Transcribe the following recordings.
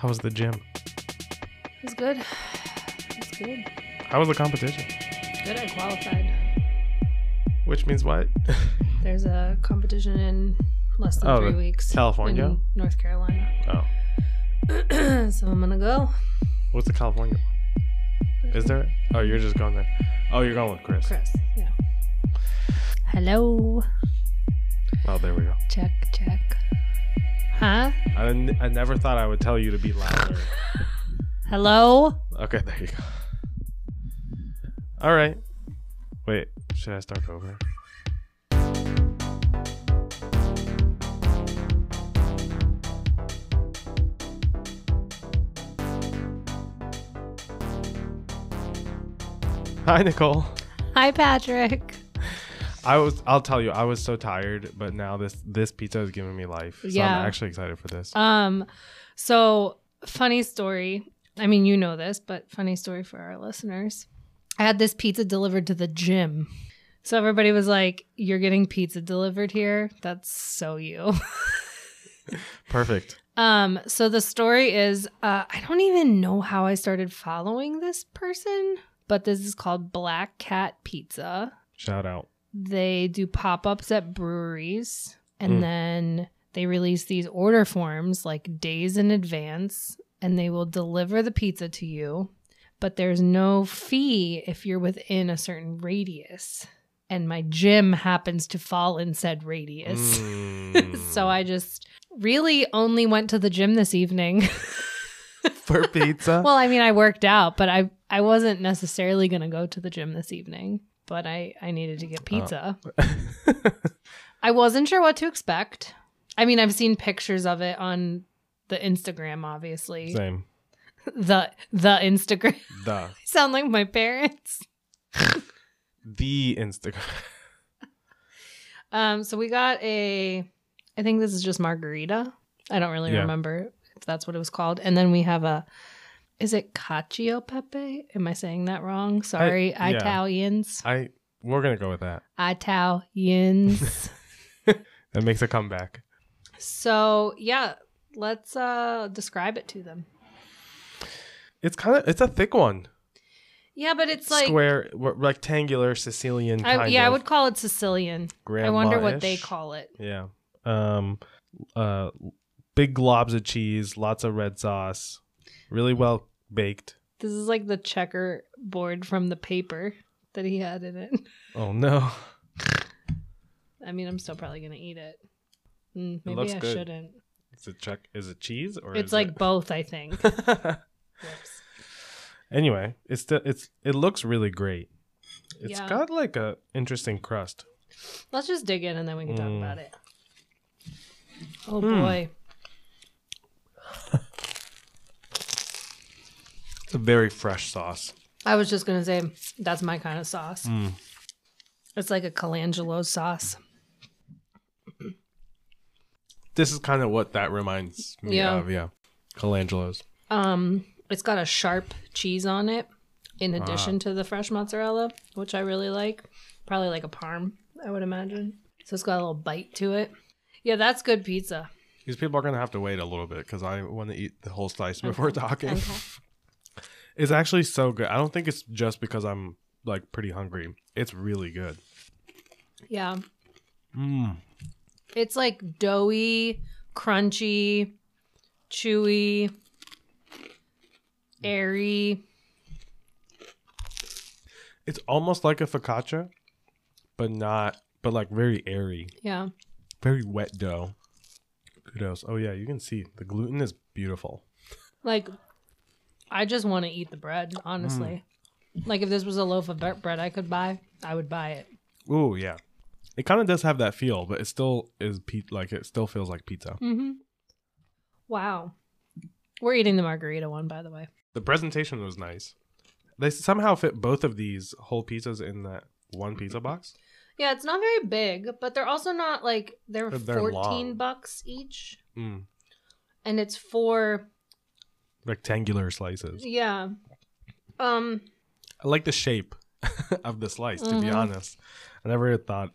How was the gym? It was good. It was good. How was the competition? Good. I qualified. Which means what? There's a competition in less than Oh, three weeks. California? North Carolina. oh, so I'm gonna go. what's the California? one? Is there? Oh, you're just going there. Oh, you're going with Chris. Chris. Yeah. Hello. Oh, there we go. Check. Huh? I I never thought I would tell you to be louder. Hello. okay, there you go. All right. Wait, should I start over? Hi, Nicole. Hi, Patrick. I was. I'll tell you. I was so tired, but now this this pizza is giving me life. So Yeah. I'm actually excited for this. Um, so funny story. I mean, you know this, but funny story for our listeners. I had this pizza delivered to the gym. So everybody was like, You're getting pizza delivered here? That's so you. Perfect. um, so the story is uh, I don't even know how I started following this person, but this is called Black Cat Pizza. Shout out. They do pop ups at breweries and Mm. then they release these order forms like days in advance and they will deliver the pizza to you. But there's no fee if you're within a certain radius. And my gym happens to fall in said radius. Mm. so I just really only went to the gym this evening. for pizza. well, I mean, I worked out, but I I wasn't necessarily going to go to the gym this evening, but I I needed to get pizza. I wasn't sure what to expect. I mean, I've seen pictures of it on the Instagram, obviously. Same. The the Instagram. The sound like my parents. the Instagram. Um, so we got a I think this is just margarita. I don't really Yeah. remember if that's what it was called. And then we have a is it cacio pepe? Am I saying that wrong? Sorry, yeah. Italians. I we're gonna go with that. Italians. That makes a comeback. so yeah, let's uh describe it to them. It's kind of it's a thick one. Yeah, but it's like Square, w- rectangular, Sicilian I, yeah, I would call it Sicilian. I wonder what they call it. Yeah. Um. Uh. Big globs of cheese, lots of red sauce, really well baked. This is like the checker board from the paper that he had in it. Oh no. I mean, I'm still probably gonna eat it. Mm, maybe looks I good. shouldn't. Is it check? Is it cheese or? It's like it- both, I think. Anyway, it's still it's it looks really great. It's Yeah. got like a interesting crust. Let's just dig in and then we can talk Mm. about it. Oh Hmm. boy. It's a very fresh sauce. I was just gonna say that's my kind of sauce. Mm. It's like a Colangelo sauce. This is kind of what that reminds me Yeah. of. Yeah, Colangelo's. Um, it's got a sharp cheese on it, in Ah. addition to the fresh mozzarella, which I really like. Probably like a parm, I would imagine. So it's got a little bite to it. Yeah, that's good pizza. These people are gonna have to wait a little bit because I want to eat the whole slice before talking. Okay. It's actually so good. I don't think it's just because I'm like pretty hungry. It's really good. Yeah, Mm. it's like doughy, crunchy, chewy, airy. It's almost like a focaccia, but not. But like very airy, Yeah, very wet dough. Kudos. Oh yeah, you can see the gluten is beautiful. like I just want to eat the bread. Honestly, like if this was a loaf of bre- bread I could buy, I would buy it. Ooh yeah, it kind of does have that feel, but it still is pe- like it still feels like pizza. Mm-hmm. Wow. We're eating the margarita one, by the way. The presentation was nice. They somehow fit both of these whole pizzas in that one pizza box. Yeah, it's not very big, but they're also not like they're, They're- they're 14 long. bucks each. Mm. And it's for Rectangular slices. yeah. Um I like the shape of the slice. To be Mhm. honest, I never thought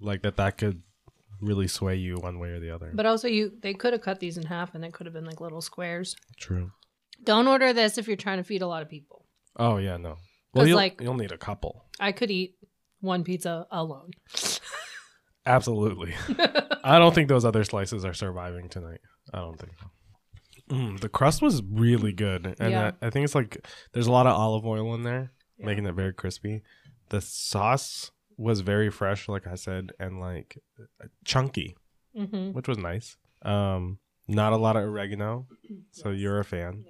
like that. That could really sway you one way or the other. But also, you they could have cut these in half, and they could have been like little squares. True. Don't order this if you're trying to feed a lot of people. Oh yeah, no. 'Cause, you'll, like- you'll need a couple. I could eat one pizza alone. Absolutely. I don't think those other slices are surviving tonight. I don't think so. Mm, the crust was really good, and Yeah. I, I think it's like there's a lot of olive oil in there, Yeah. making it very crispy. The sauce was very fresh, like I said, and like chunky, hmm which was nice. Um, not a lot of oregano, so you're a fan.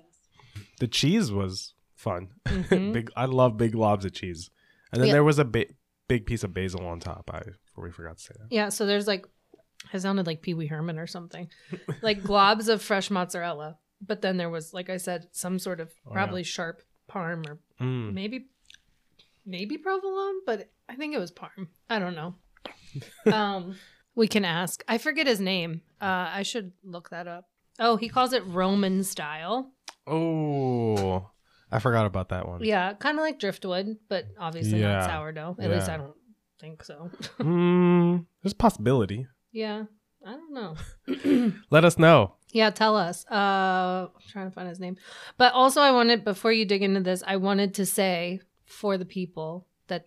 The cheese was fun. Mhm. big, I love big globs of cheese, and then Yeah. there was a ba- big piece of basil on top. I we forgot to say that. Yeah, so there's like, it sounded like Pee Wee Herman or something, like globs of fresh mozzarella. But then there was, like I said, some sort of Oh, yeah. probably sharp parm or Mm. maybe, maybe provolone, but I think it was parm. I don't know. um, we can ask. I forget his name. Uh, I should look that up. Oh, he calls it Roman style. Oh, I forgot about that one. Yeah, kind of like driftwood, but obviously Yeah. not sourdough. At least I don't think so. Mm, there's a possibility. Yeah, I don't know. Let us know. Yeah, tell us. Uh I'm trying to find his name. But also I wanted before you dig into this, I wanted to say for the people that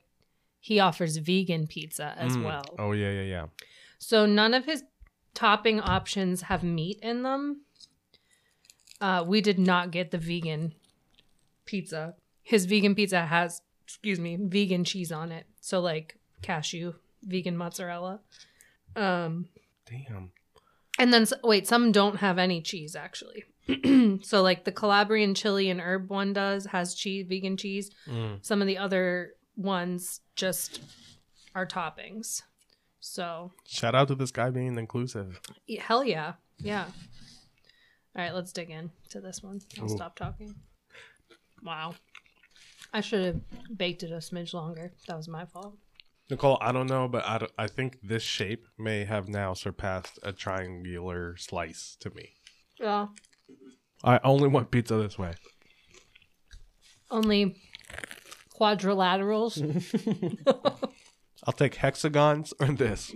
he offers vegan pizza as Mm. well. Oh yeah, yeah, yeah. So none of his topping options have meat in them. Uh we did not get the vegan pizza. His vegan pizza has, excuse me, vegan cheese on it. So like cashew, vegan mozzarella. Um Damn. and then, wait, some don't have any cheese actually. so, like the Calabrian chili and herb one does has cheese, vegan cheese. Mm. Some of the other ones just are toppings. So, Shout out to this guy being inclusive. hell yeah, yeah. All right, let's dig in to this one. I'll Ooh. stop talking. Wow, I should have baked it a smidge longer. That was my fault. Nicole, I don't know, but I, don't- I think this shape may have now surpassed a triangular slice to me. Yeah, I only want pizza this way. only quadrilaterals, I'll take hexagons or this.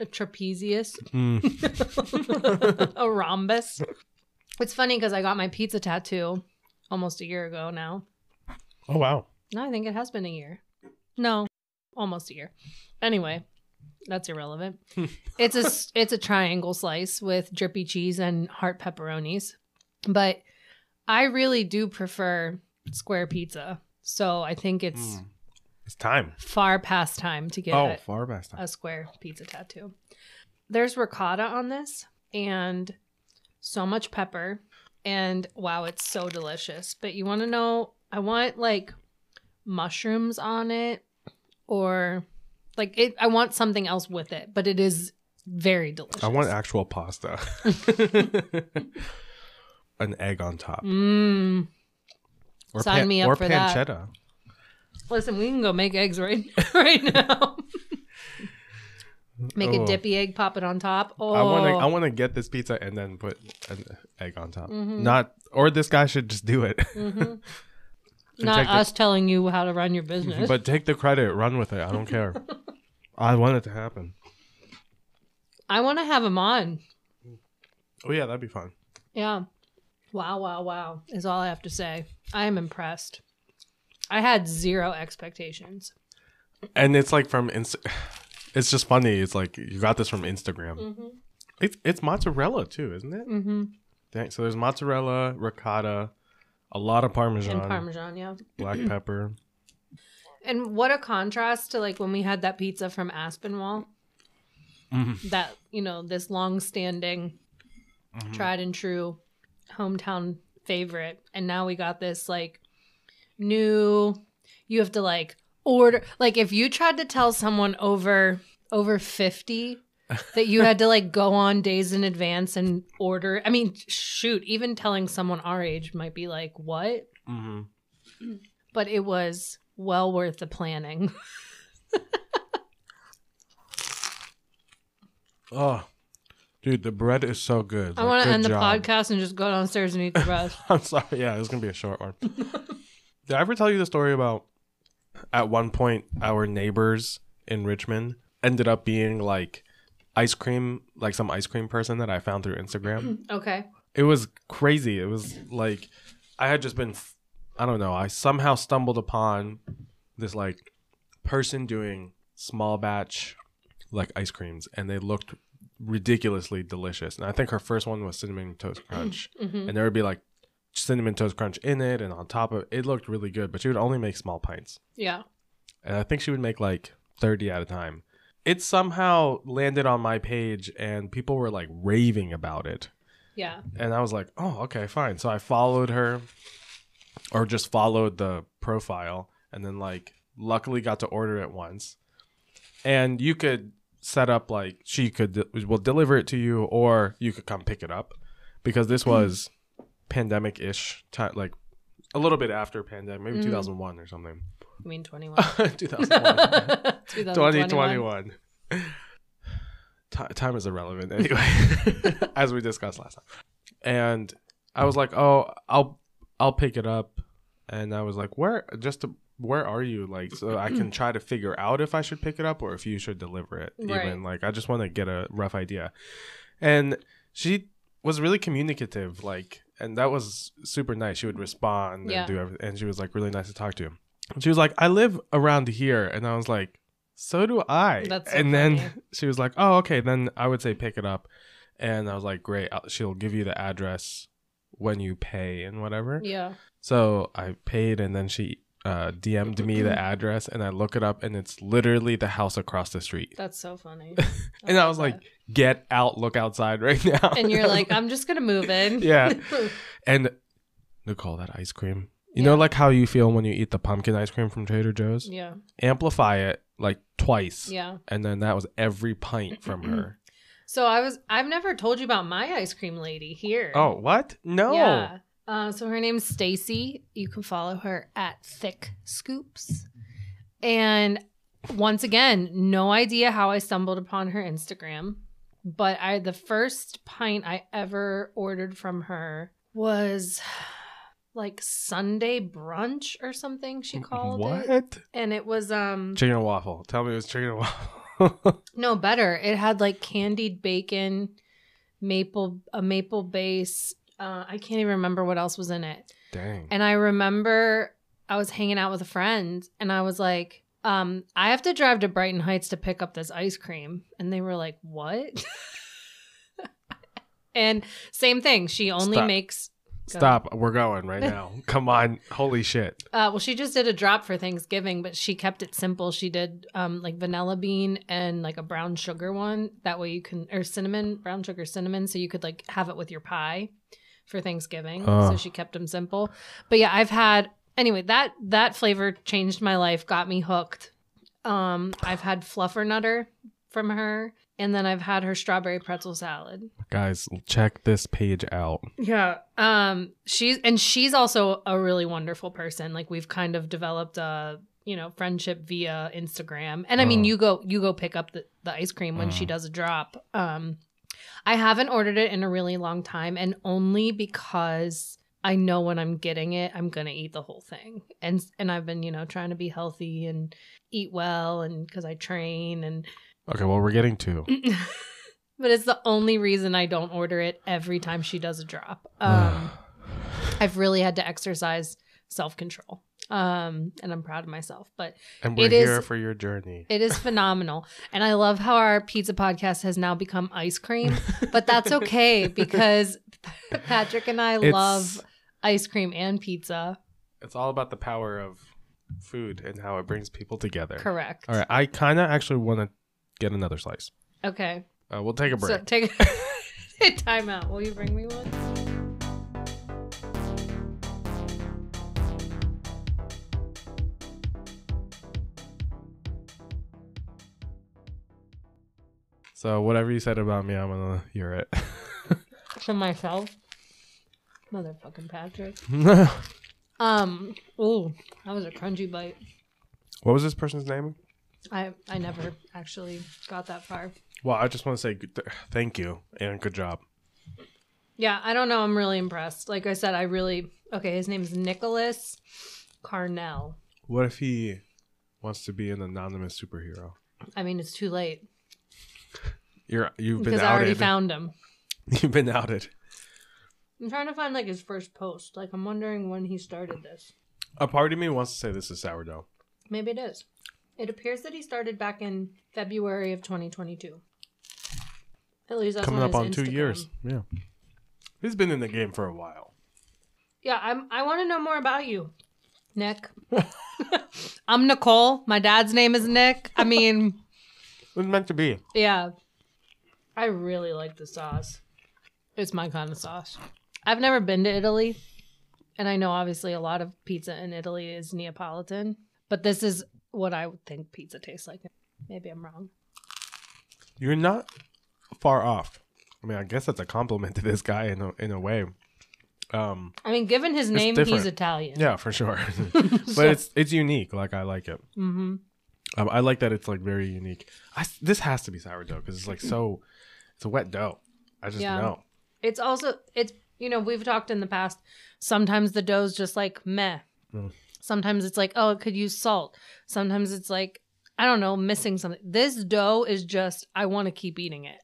a trapezius. Mm. a rhombus. It's funny because I got my pizza tattoo almost a year ago now. Oh wow. No, I think it has been a year. No, almost a year. Anyway, that's irrelevant. it's a it's a triangle slice with drippy cheese and heart pepperonis, but I really do prefer square pizza. So I think it's Mm. It's time. far past time to get oh, it far past time. a square pizza tattoo. There's ricotta on this and so much pepper. And wow, it's so delicious. But you want to know, I want like mushrooms on it or like it, I want something else with it, but it is very delicious. I want actual pasta. An egg on top. Mmm. Or Sign me up or for that. pancetta. Listen, we can go make eggs right right now. make Oh. a dippy egg, pop it on top. Oh, I want to. I want to get this pizza and then put an egg on top. Mhm. Not, or this guy should just do it. Mhm. Not take the- us telling you how to run your business. but take the credit. Run with it. I don't care. I want it to happen. I want to have him on. Oh yeah, that'd be fun. Yeah. Wow, wow, wow, is all I have to say. I am impressed. I had zero expectations. And it's like from Insta. It's just funny. It's like you got this from Instagram. Mm-hmm. It's it's mozzarella too, isn't it? Mm-hmm. Dang, so there's mozzarella, ricotta, a lot of parmesan, And Parmesan, yeah. black pepper. And what a contrast to like when we had that pizza from Aspinwall. Mhm. That, you know, this long standing, Mhm. tried and true hometown favorite. And now we got this like new, you have to like order. Like if you tried to tell someone over over 50 that you had to like go on days in advance and order. I mean, shoot, even telling someone our age might be like, what? hmm But it was well worth the planning. Oh, dude, the bread is so good. I Like, want to end the podcast and just go downstairs and eat the rest. I'm sorry. Yeah, it's gonna be a short one. Did I ever tell you the story about at one point our neighbors in Richmond ended up being like ice cream, like some ice cream person that I found through Instagram. Okay. it was crazy. It was like I had just been, f- I don't know, I somehow stumbled upon this like person doing small batch like ice creams, and they looked ridiculously delicious. And I think her first one was cinnamon toast crunch, hmm and there would be like cinnamon toast crunch in it, and on top of it, it looked really good. But she would only make small pints, Yeah. and I think she would make like thirty at a time. It somehow landed on my page, and people were like raving about it Yeah. and I was like, "Oh, okay, fine." So I followed her, or just followed the profile, and then like, luckily got to order it once. And you could set up like she could will deliver it to you, or you could come pick it up, because this was pandemic ish time, like a little bit after pandemic, maybe Mm. 2001 or something. I mean 21. 2001. 2021. 2021. Ti time is irrelevant anyway, as we discussed last time. And I was like, "Oh, I'll I'll pick it up." And I was like, "Where? Just to, where are you? Like, so I can try to figure out if I should pick it up or if you should deliver it. Right. Even like, I just want to get a rough idea." And she was really communicative, like, and that was super nice. She would respond Yeah. and do everything, and she was like really nice to talk to. And she was like, "I live around here," and I was like, "So do I." That's so and then she was like, "Oh, okay." Then I would say pick it up, and I was like, "Great." I'll, she'll give you the address when you pay and whatever. Yeah. So I paid, and then she uh, DM'd me the address, and I look it up, and it's literally the house across the street. That's so funny. And I was like, "Get out! Look outside right now!" and you're like, I'm just gonna move in. Yeah. and Nicole, that ice cream. You Yeah. know, like how you feel when you eat the pumpkin ice cream from Trader Joe's. yeah. Amplify it like twice, Yeah. and then that was every pint from her. So I was I've never told you about my ice cream lady here. Oh, what? No. Yeah. Uh, so her name's Stacy. You can follow her at Thick Scoops. And once again, no idea how I stumbled upon her Instagram, but I the first pint I ever ordered from her was like Sunday brunch or something she called what? it. And it was um Chicken and waffle. Tell me it was chicken and waffle. no better. It had like candied bacon, maple a maple base. Uh, I can't even remember what else was in it. Dang. And I remember I was hanging out with a friend and I was like, um, I have to drive to Brighton Heights to pick up this ice cream. And they were like, What? and same thing. She only Stop. makes Go. Stop. We're going right now. Come on. Holy shit. Uh, well, she just did a drop for Thanksgiving, but she kept it simple. She did um, like vanilla bean and like a brown sugar one. That way you can, or cinnamon, brown sugar cinnamon, so you could like have it with your pie for Thanksgiving. So she kept them simple. But yeah, I've had anyway that that flavor changed my life, got me hooked. Um, I've had fluffernutter from her, and then I've had her strawberry pretzel salad. Guys, check this page out. Yeah. Um she's and she's also a really wonderful person. Like we've kind of developed a, you know, friendship via Instagram. And I mean, Uh. you go you go pick up the, the ice cream when she Uh. does a drop. Um I haven't ordered it in a really long time and only because I know when I'm getting it, I'm going to eat the whole thing. And and I've been, you know, trying to be healthy and eat well and cuz I train and Okay, well, we're getting two. but it's the only reason I don't order it every time she does a drop. Um, I've really had to exercise self control, um, and I'm proud of myself. But and we're it is- here for your journey. it is phenomenal, and I love how our pizza podcast has now become ice cream. But that's okay because Patrick and I It's- love ice cream and pizza. It's all about the power of food and how it brings people together. Correct. All right, I kind of actually want to get another slice. Okay. Uh, we'll take a break. So take a time out. Will you bring me one? So whatever you said about me, I'm gonna hear it. For myself. Motherfucking Patrick. Um. Ooh, that was a crunchy bite. What was this person's name? I I never actually got that far. Well, I just want to say thank you and good job. Yeah, I don't know. I'm really impressed. Like I said, I really okay. His name is Nicholas Carnell. What if he wants to be an anonymous superhero? I mean, it's too late. You're you've been because I already found him. You've been outed. I'm trying to find like his first post. Like I'm wondering when he started this. A part of me wants to say this is sourdough. Maybe it is. It appears that he started back in February of 2022. At least that's Coming on up his on two Instagram. years. Yeah. He's been in the game for a while. Yeah, I'm. I want to know more about you, Nick. I'm Nicole. My dad's name is Nick. I mean, It was meant to be. yeah. I really like the sauce. It's my kind of sauce. I've never been to Italy, and I know obviously a lot of pizza in Italy is Neapolitan, but this is what I would think pizza tastes like. Maybe I'm wrong. You're not far off. I mean, I guess that's a compliment to this guy in a, in a way. Um, I mean, given his name, he's. Italian. yeah, for sure. but it's it's unique. Like I like it. Mm-hmm. Um, I like that it's like very unique. I this has to be sourdough because it's like so. It's a wet dough. I just Yeah. know. It's also it's you know we've talked in the past. Sometimes the dough's just like meh. Mm. Sometimes it's like oh it could use salt. Sometimes it's like I don't know missing something. This dough is just I want to keep eating it.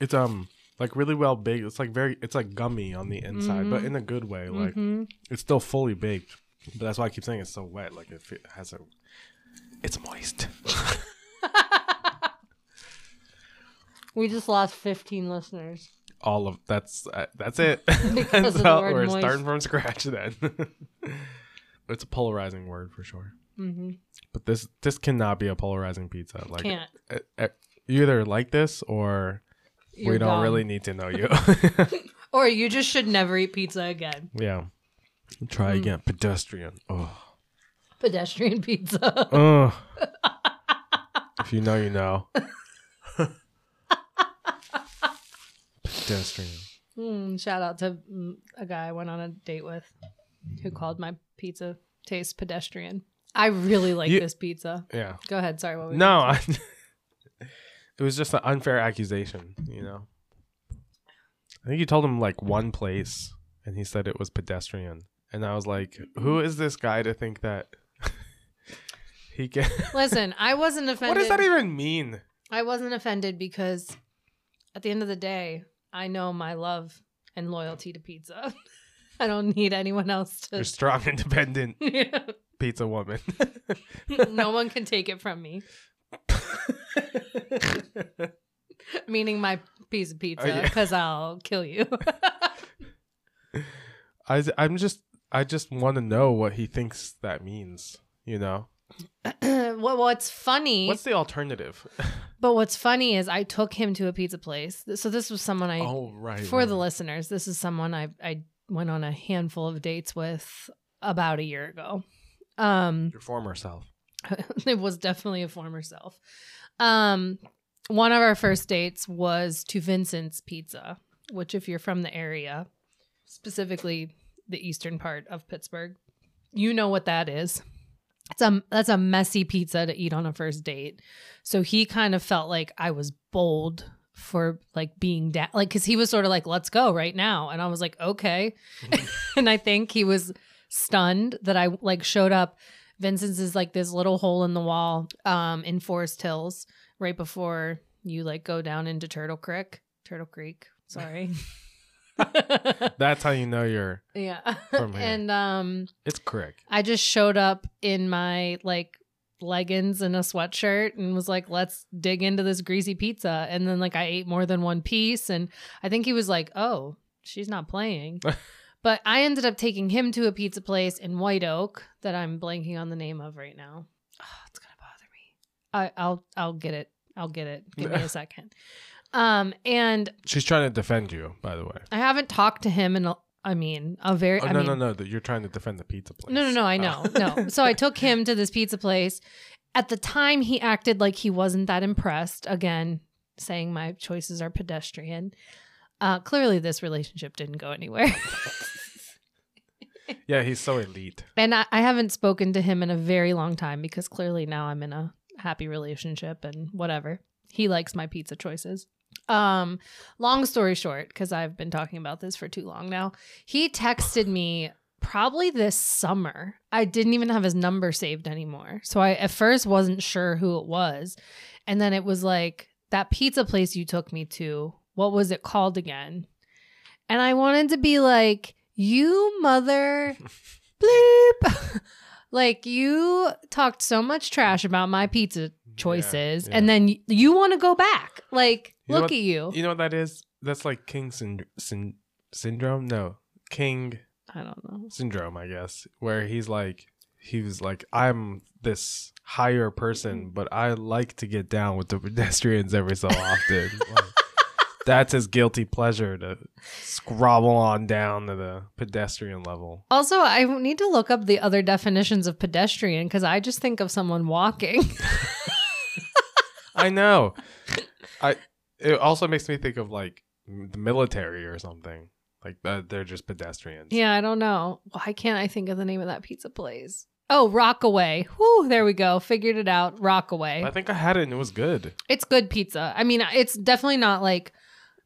It's um like really well baked. It's like very. It's like gummy on the inside, but in a good way. Like Mhm. it's still fully baked. But that's why I keep saying it's so wet. Like if it has a. It's moist. We just lost 15 listeners. all of that's uh, that's it. Because that's of the word we're moist. starting from scratch then. It's a polarizing word for sure. hmm But this this cannot be a polarizing pizza. Like Can't. uh, uh, you either like this or You're we don't dumb. really need to know you. Or you just should never eat pizza again. yeah. Try Mm. again. Pedestrian. Oh. Pedestrian pizza. Oh. if you know, you know. Pedestrian. Mm, shout out to mm, a guy I went on a date with who called my pizza taste pedestrian. I really like You- this pizza. Yeah. Go ahead. Sorry. What was No, I, it was just an unfair accusation, you know. I think you told him like one place, and he said it was pedestrian, and I was like, "Who is this guy to think that he can?" Listen, I wasn't offended. what does that even mean? I wasn't offended because at the end of the day, I know my love and loyalty to pizza. I don't need anyone else to. You're strong, independent pizza woman. no one can take it from me. Meaning my piece of pizza, Oh, yeah. because I'll kill you. I, I'm just, I just want to know what he thinks that means. You know, well, what's funny? what's the alternative? But what's funny is I took him to a pizza place. So this was someone I oh, right. for right. the listeners, this is someone I I went on a handful of dates with about a year ago. Um your former self. it was definitely a former self. Um one of our first dates was to Vincent's Pizza, which if you're from the area, specifically the eastern part of Pittsburgh, you know what that is. It's a that's a messy pizza to eat on a first date. So he kind of felt like I was bold for like being down, like because he was sort of like, "Let's go right now," and I was like, "Okay," and I think he was stunned that I like showed up. Vincent's is like this little hole in the wall, um, in Forest Hills, right before you like go down into Turtle Creek, Turtle Creek. Sorry. That's how you know you're. yeah. From here. and um It's correct. I just showed up in my like leggings and a sweatshirt and was like, let's dig into this greasy pizza. And then like I ate more than one piece. And I think he was like, oh, she's not playing. but I ended up taking him to a pizza place in White Oak that I'm blanking on the name of right now. Oh, it's gonna bother me. I, I'll I'll get it. I'll get it. Give me a second. Um, and She's trying to defend you, by the way. I haven't talked to him in a, I mean, a very Oh, I no, mean, no, no. That you're trying to defend the pizza place. No, no, no. I know. Oh. No. So I took him to this pizza place. At the time, he acted like he wasn't that impressed. Again, saying my choices are pedestrian. Uh, clearly, this relationship didn't go anywhere. yeah, he's so elite. and I, I haven't spoken to him in a very long time because clearly now I'm in a happy relationship and whatever. He likes my pizza choices. Um, long story short, because I've been talking about this for too long now, he texted me probably this summer. I didn't even have his number saved anymore. So I at first wasn't sure who it was. And then it was like that pizza place you took me to, what was it called again? And I wanted to be like, you mother bleep. like you talked so much trash about my pizza choices yeah. and then you want to go back. Like, You look what- at you. You know what that is? That's like King synd- syn- syndrome. No, King I don't know. syndrome, I guess, where he's like, he was like, I'm this higher person, mm-hmm. but I like to get down with the pedestrians every so often. Like, that's his guilty pleasure to scrabble on down to the pedestrian level. Also, I need to look up the other definitions of pedestrian because I just think of someone walking. I know. I. It also makes me think of like the military or something. Like uh, they're just pedestrians. yeah, I don't know. Why can't I think of the name of that pizza place? Oh, Rockaway. Whoo, there we go. Figured it out. Rockaway. I think I had it and it was good. It's good pizza. I mean, it's definitely not like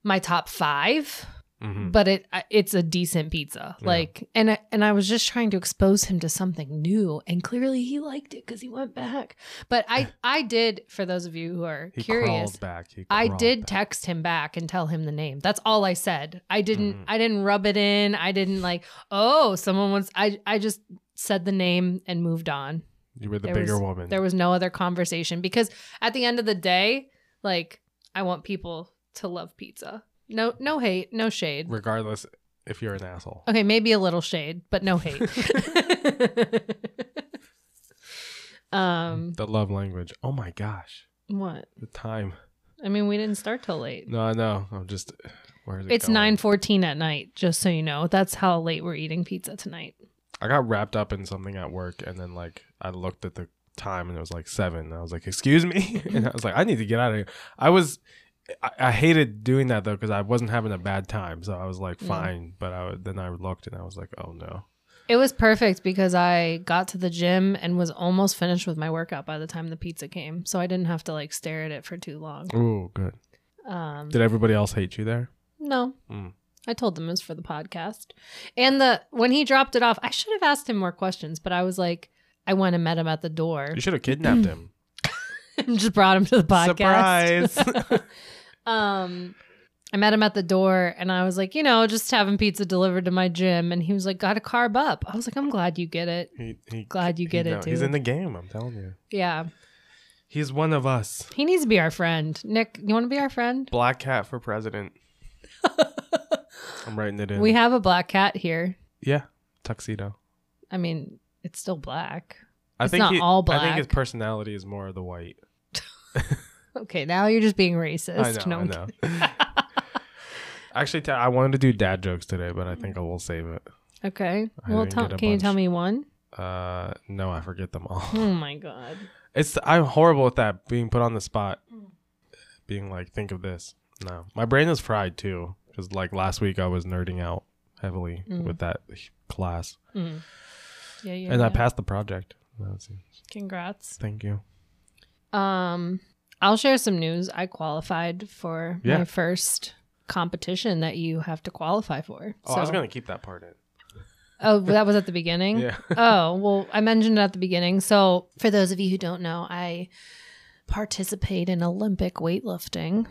my top five, Mhm. but it it's a decent pizza. Yeah. Like, and I, and I was just trying to expose him to something new, and clearly he liked it because he went back. But I I did for those of you who are He curious. back. He I did back. text him back and tell him the name. That's all I said. I didn't Mhm. I didn't rub it in. I didn't like, oh, someone wants. I I just said the name and moved on. You were the There bigger was- woman. There was no other conversation because at the end of the day, like I want people to love pizza. No no hate, no shade. regardless if you're an asshole. Okay, maybe a little shade, but no hate. um The love language. Oh my gosh. what? The time. I mean, we didn't start till late. No, I know. I'm just where is it It's nine fourteen at night, just so you know. That's how late we're eating pizza tonight. I got wrapped up in something at work and then like I looked at the time and it was like seven. I was like, excuse me? and I was like, I need to get out of here. I was I, I hated doing that though because I wasn't having a bad time. So I was like, fine. But I would- then I looked and I was like, oh no. It was perfect because I got to the gym and was almost finished with my workout by the time the pizza came. So I didn't have to like stare at it for too long. Ooh, good. Um, Did everybody else hate you there? no, Mm. I told them it was for the podcast. And the when he dropped it off, I should have asked him more questions, but I was like, I went and met him at the door You should have kidnapped him. And just brought him to the podcast. Surprise. um, I met him at the door and I was like, you know, just having pizza delivered to my gym. And he was like, got to carb up. I was like, I'm glad you get it. he, he, Glad you he get it, know- He's in the game. I'm telling you. Yeah. He's one of us. He needs to be our friend. Nick, you want to be our friend? Black cat for president. I'm writing it in. We have a black cat here. yeah, tuxedo. I mean, it's still black. I It's think not he- all black. I think his personality is more of the white. Okay, now you're just being racist. I know. No, I know. Actually, t- I wanted to do dad jokes today, but I think I will save it. Okay. I Well, didn't tell, get a can you tell me one? Uh, no, I forget them all. Oh my god. It's I'm horrible with that being put on the spot. Being like, think of this. No, my brain is fried too. Because like last week, I was nerding out heavily Mm. with that class, Mm. Yeah, yeah. and I passed the project. Congrats. Thank you. Um, I'll share some news. I qualified for Yeah. my first competition that you have to qualify for. Oh, I was gonna keep that part in. Oh, that was at the beginning. Yeah. oh, well, I mentioned it at the beginning. So, for those of you who don't know, I participate in Olympic weightlifting.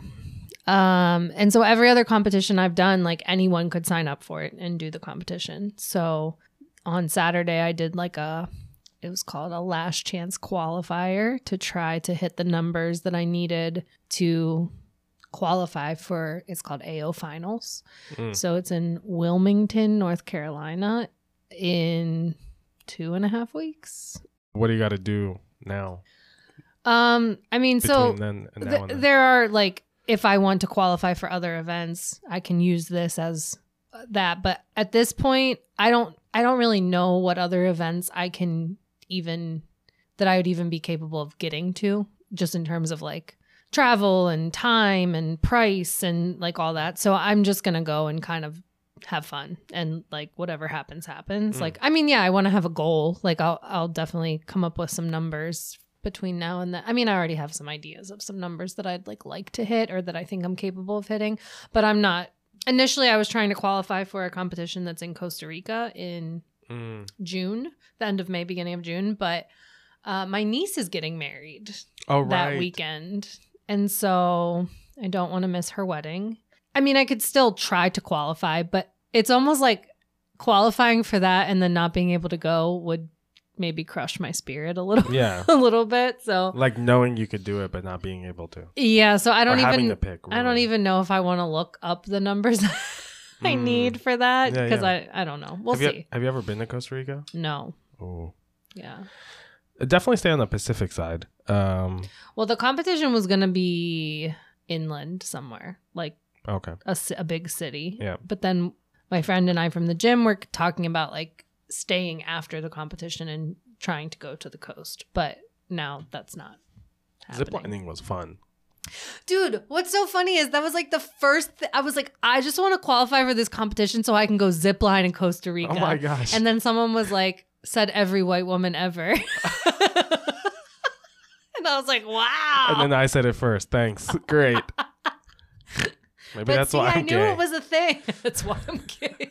Um, and so every other competition I've done, like anyone could sign up for it and do the competition. So, on Saturday, I did like a it was called a last chance qualifier to try to hit the numbers that I needed to qualify for it's called AO finals. Mm. So it's in Wilmington, North Carolina in two and a half weeks. What do you got to do now Um, I mean, between so then and th- then? there are like if I want to qualify for other events, I can use this as uh, that. But at this point, I don't I don't really know what other events I can even that I would even be capable of getting to, just in terms of like travel and time and price and like all that. So I'm just gonna go and kind of have fun and like whatever happens happens. Mm. Like I mean, yeah, I want to have a goal. Like I'll I'll definitely come up with some numbers between now and then. I mean, I already have some ideas of some numbers that I'd like like to hit or that I think I'm capable of hitting, but I'm not. Initially, I was trying to qualify for a competition that's in Costa Rica in Mm. June, the end of May, beginning of June, but uh, my niece is getting married Oh that weekend. And so I don't want to miss her wedding. I mean, I could still try to qualify, but it's almost like qualifying for that and then not being able to go would maybe crush my spirit a little Yeah. a little bit. So like knowing you could do it but not being able to. yeah, so I don't even to pick. I don't even know if I want to look up the numbers I Mm. need for that because yeah. I I don't know. We'll have see. You, have you ever been to Costa Rica? no. Oh. Yeah. Definitely stay on the Pacific side. Um Well, the competition was going to be inland somewhere, like okay. a, a big city. Yeah. But then my friend and I from the gym were talking about like staying after the competition and trying to go to the coast. But now that's not happening. Ziplining was fun. Dude, what's so funny is that was like the first th- I was like I just want to qualify for this competition so I can go zip line in Costa Rica. Oh my gosh. And then someone was like said every white woman ever. and I was like, "Wow." And then I said it first. Thanks. Great. Maybe But that's see, why I I'm knew gay. it was a thing. That's why I'm gay.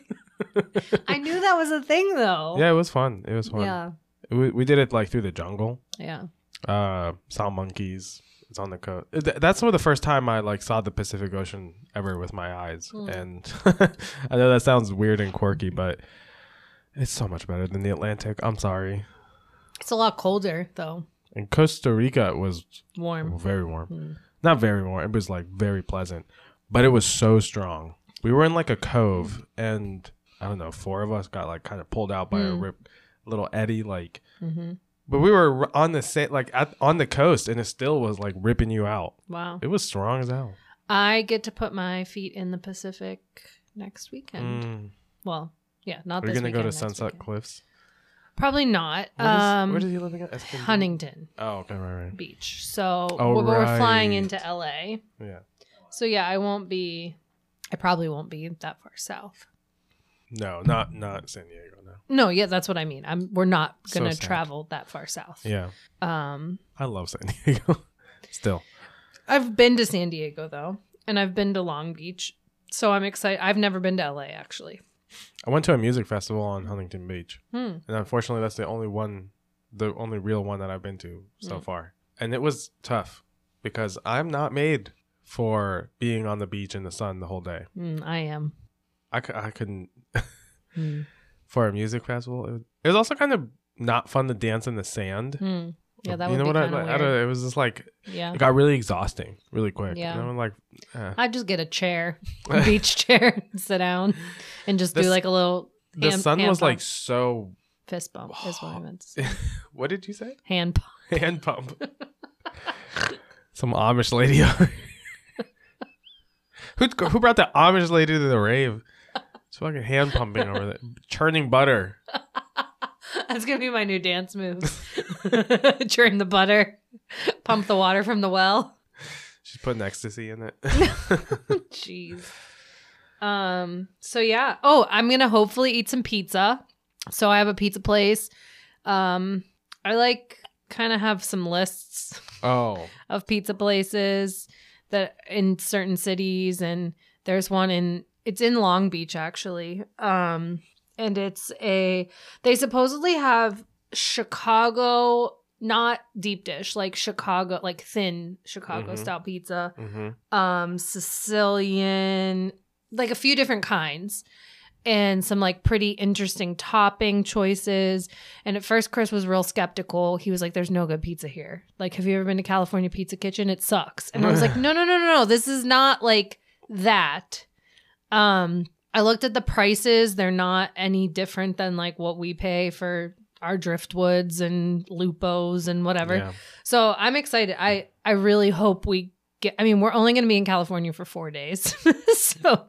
I knew that was a thing, though. yeah, it was fun. It was fun. Yeah. We, we did it like through the jungle. Yeah. Uh, saw monkeys. It's on the coast. Th- that's for the first time I like saw the Pacific Ocean ever with my eyes. Hmm. And I know that sounds weird and quirky, but it's so much better than the Atlantic. I'm sorry. It's a lot colder, though. And Costa Rica was Warm. very warm. Hmm. Not very warm. It was like very pleasant, but it was so strong. We were in like a cove, and I don't know, four of us got like kind of pulled out by a Hmm. rip, little eddy, like. hmm But we were on the sa- like at, on the coast, and it still was like ripping you out. Wow. It was strong as hell. I get to put my feet in the Pacific next weekend. Mm. Well, yeah, not Are you this gonna go to Sunset weekend. Cliffs? Probably not. Where does, um, where does he live again? Escondido? Huntington Oh, okay, right, right. Beach. So Oh, we're, we're flying into LA. Yeah. So yeah, I won't be. I probably won't be that far south. No, not not San Diego. No. No, yeah, that's what I mean. I'm. We're not So gonna sad. travel that far south. Yeah, Um, I love San Diego. Still, I've been to San Diego though, and I've been to Long Beach. So I'm excited. I've never been to LA actually. I went to a music festival on Huntington Beach. Hmm. And unfortunately, that's the only one, the only real one that I've been to so Mm. far. And it was tough because I'm not made for being on the beach in the sun the whole day. Mm, I am. I, cou- I couldn't, Mm. for a music festival. It was, it was also kind of not fun to dance in the sand. Mm. Yeah, that you would know what I, I weird. don't, it was just like, yeah, it got really exhausting really quick. Yeah. And I'm like, eh. I'd just get a chair, a beach chair, and sit down, and just do like a little. the hand- sun hand was like so, fist bump is what I meant. What did you say? Hand pump. Hand pump. Some Amish lady. who who brought the Amish lady to the rave? It's fucking hand pumping over there, churning butter. That's gonna be my new dance move. Churn the butter, pump the water from the well. She's putting ecstasy in it. Jeez. Um. So yeah. Oh, I'm gonna hopefully eat some pizza. So I have a pizza place. Um. I like kind of have some lists oh, of pizza places that in certain cities, and there's one in it's in Long Beach actually. Um. And it's a they supposedly have Chicago not deep dish like Chicago like thin Chicago Mhm. style pizza hmm um Sicilian, like a few different kinds. And some like pretty interesting topping choices. And at first, Chris was real skeptical. He was like, There's no good pizza here. Like, have you ever been to California Pizza Kitchen? It sucks. And I was like, No, no, no, no, no. This is not like that. Um, I looked at the prices. They're not any different than like what we pay for our driftwoods and lupos and whatever. Yeah. So I'm excited. I I really hope we get. I mean, we're only going to be in California for four days, so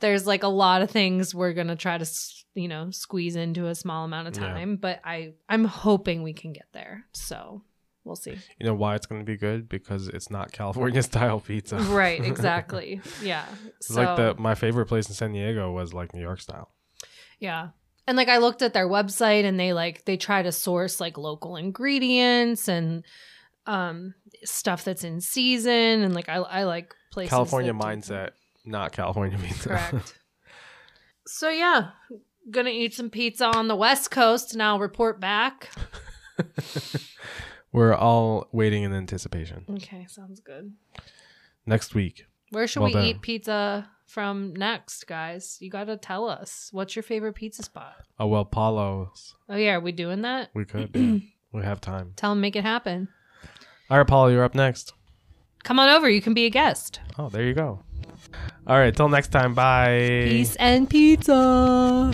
there's like a lot of things we're going to try to you know squeeze into a small amount of Yeah. time. But I I'm hoping we can get there. So we'll see. You know why it's going to be good? Because it's not California style pizza. right. Exactly. Yeah. It's So like the my favorite place in San Diego was like New York style. Yeah. And like I looked at their website and they like they try to source like local ingredients and um stuff that's in season and like I I like places California that do- mindset, not California pizza. Correct. so yeah, gonna eat some pizza on the West Coast and I'll report back. We're all waiting in anticipation. Okay, sounds good. Next week. Where should Well we done. eat pizza from next, guys? You got to tell us. What's your favorite pizza spot? Oh well, Paulo's. Oh yeah, are we doing that? We could. yeah. We have time. Tell them make it happen. All right, Paulo, you're up next. Come on over. You can be a guest. Oh, there you go. All right, till next time. Bye. Peace and pizza.